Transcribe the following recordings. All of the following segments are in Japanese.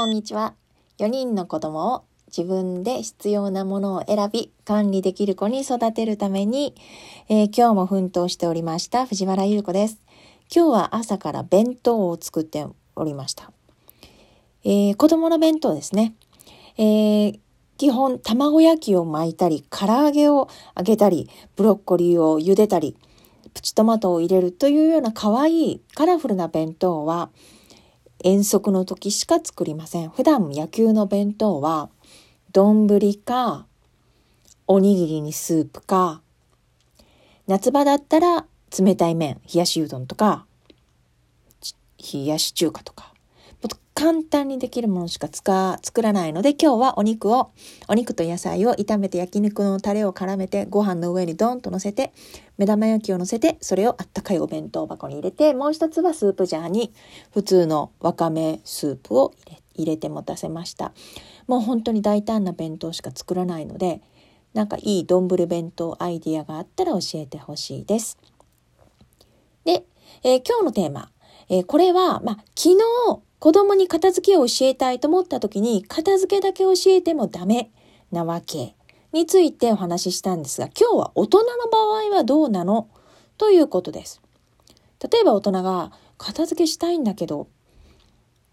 こんにちは。4人の子供を自分で必要なものを選び、管理できる子に育てるために、えー、今日も奮闘しておりました藤原優子です。今日は朝から弁当を作っておりました。えー、子供の弁当ですね。えー、基本、卵焼きを巻いたり、唐揚げを揚げたり、ブロッコリーを茹でたり、プチトマトを入れるというような可愛いカラフルな弁当は、遠足の時しか作りません。普段野球の弁当は、丼か、おにぎりにスープか、夏場だったら冷たい麺、冷やしうどんとか、冷やし中華とか、簡単にできるものしか使作らないので、今日はお肉を、お肉と野菜を炒めて焼肉のタレを絡めて、ご飯の上にドンと乗せて、目玉焼きを乗せて、それをあったかいお弁当箱に入れて、もう一つはスープジャーに普通のわかめスープを入れ入れて持たせました。もう本当に大胆な弁当しか作らないので、なんかいい丼弁当アイディアがあったら教えてほしいです。で、えー、今日のテーマ。えー、これは、まあ、昨日子供に片付けを教えたいと思った時に、片付けだけ教えてもダメなわけについてお話ししたんですが、今日は大人の場合はどうなの？ということです。例えば大人が片付けしたいんだけど、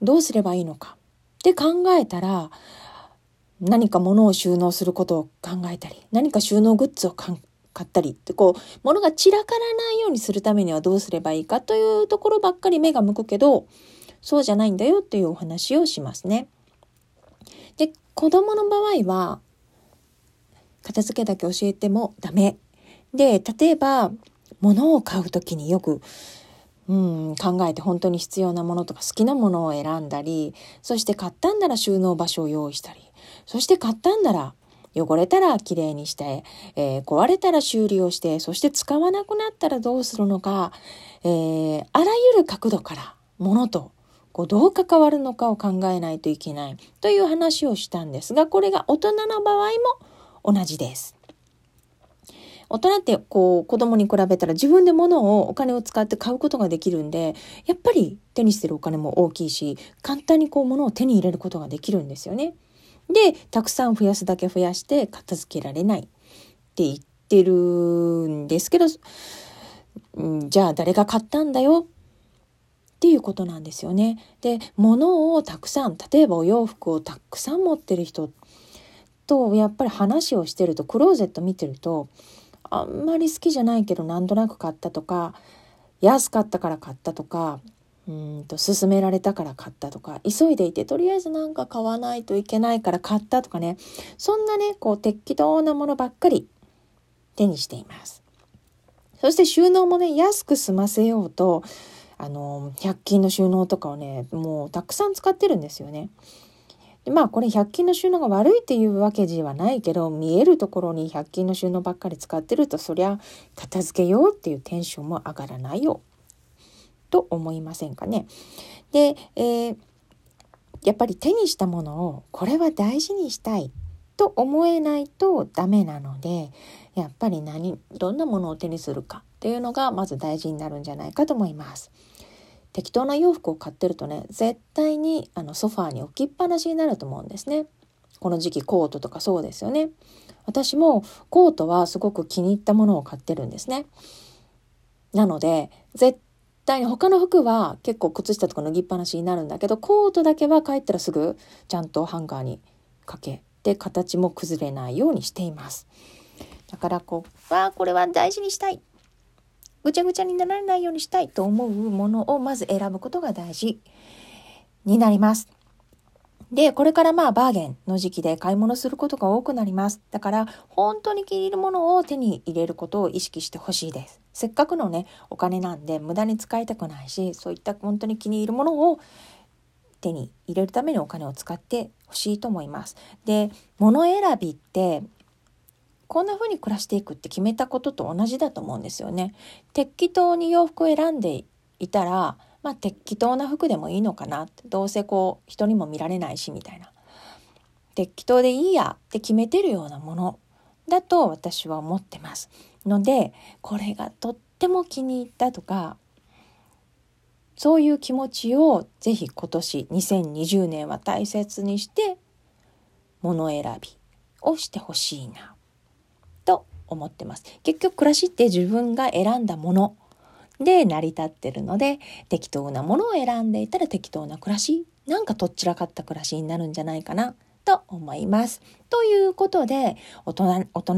どうすればいいのか？って考えたら、何か物を収納することを考えたり、何か収納グッズを買ったりって、こう、物が散らからないようにするためにはどうすればいいかというところばっかり目が向くけど、そうじゃないんだよっていうお話をしますね。で、子供の場合は、片付けだけ教えてもダメ。で、例えば、物を買うときによく、うん、考えて本当に必要なものとか好きなものを選んだり、そして買ったんなら収納場所を用意したり、そして買ったんなら汚れたらきれいにして、えー、壊れたら修理をして、そして使わなくなったらどうするのか、えー、あらゆる角度から物とこうどう関わるのかを考えないといけないという話をしたんですが、これが大人の場合も同じです。大人ってこう子供に比べたら自分で物をお金を使って買うことができるんで、やっぱり手にしてるお金も大きいし、簡単にこう物を手に入れることができるんですよね。で、たくさん増やすだけ増やして片付けられないって言ってるんですけど、うんじゃあ誰が買ったんだよっていうことなんですよね。で物をたくさん例えばお洋服をたくさん持ってる人とやっぱり話をしてるとクローゼット見てるとあんまり好きじゃないけどなんとなく買ったとか安かったから買ったとかうんと勧められたから買ったとか急いでいてとりあえずなんか買わないといけないから買ったとかねそんなねこう適当なものばっかり手にしています。そして収納もね安く済ませようとあの、100均の収納とかをね、もうたくさん使ってるんですよね。でまあこれ100均の収納が悪いっていうわけではないけど見えるところに100均の収納ばっかり使ってるとそりゃ片付けようっていうテンションも上がらないよと思いませんかね。で、えー、やっぱり手にしたものをこれは大事にしたいと思えないとダメなのでやっぱり何どんなものを手にするかっていうのがまず大事になるんじゃないかと思います。適当な洋服を買ってるとね絶対にあのソファーに置きっぱなしになると思うんですね。この時期コートとかそうですよね。私もコートはすごく気に入ったものを買ってるんですね。なので絶対に他の服は結構靴下とか脱ぎっぱなしになるんだけどコートだけは帰ったらすぐちゃんとハンガーにかけて形も崩れないようにしています。だからこう、わあ、これは大事にしたい。ぐちゃぐちゃにならないようにしたいと思うものをまず選ぶことが大事になります。で、これからまあバーゲンの時期で買い物することが多くなります。だから本当に気に入るものを手に入れることを意識してほしいです。せっかくのね、お金なんで無駄に使いたくないし、そういった本当に気に入るものを手に入れるためにお金を使ってほしいと思います。で、物選びってこんな風に暮らしていくって決めたことと同じだと思うんですよね。適当に洋服を選んでいたら、まあ適当な服でもいいのかなって。どうせこう人にも見られないしみたいな。適当でいいやって決めてるようなものだと私は思ってます。ので、これがとっても気に入ったとか、そういう気持ちをぜひ今年2020年は大切にして物選びをしてほしいな思ってます。結局暮らしって自分が選んだもので成り立ってるので適当なものを選んでいたら適当な暮らしなんかとっちらかった暮らしになるんじゃないかなと思います。ということで大人大人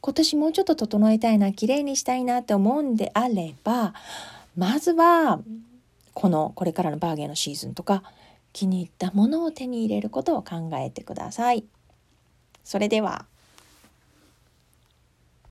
今年もうちょっと整えたいな綺麗にしたいなって思うんであればまずはこのこれからのバーゲンのシーズンとか気に入ったものを手に入れることを考えてください。それでは。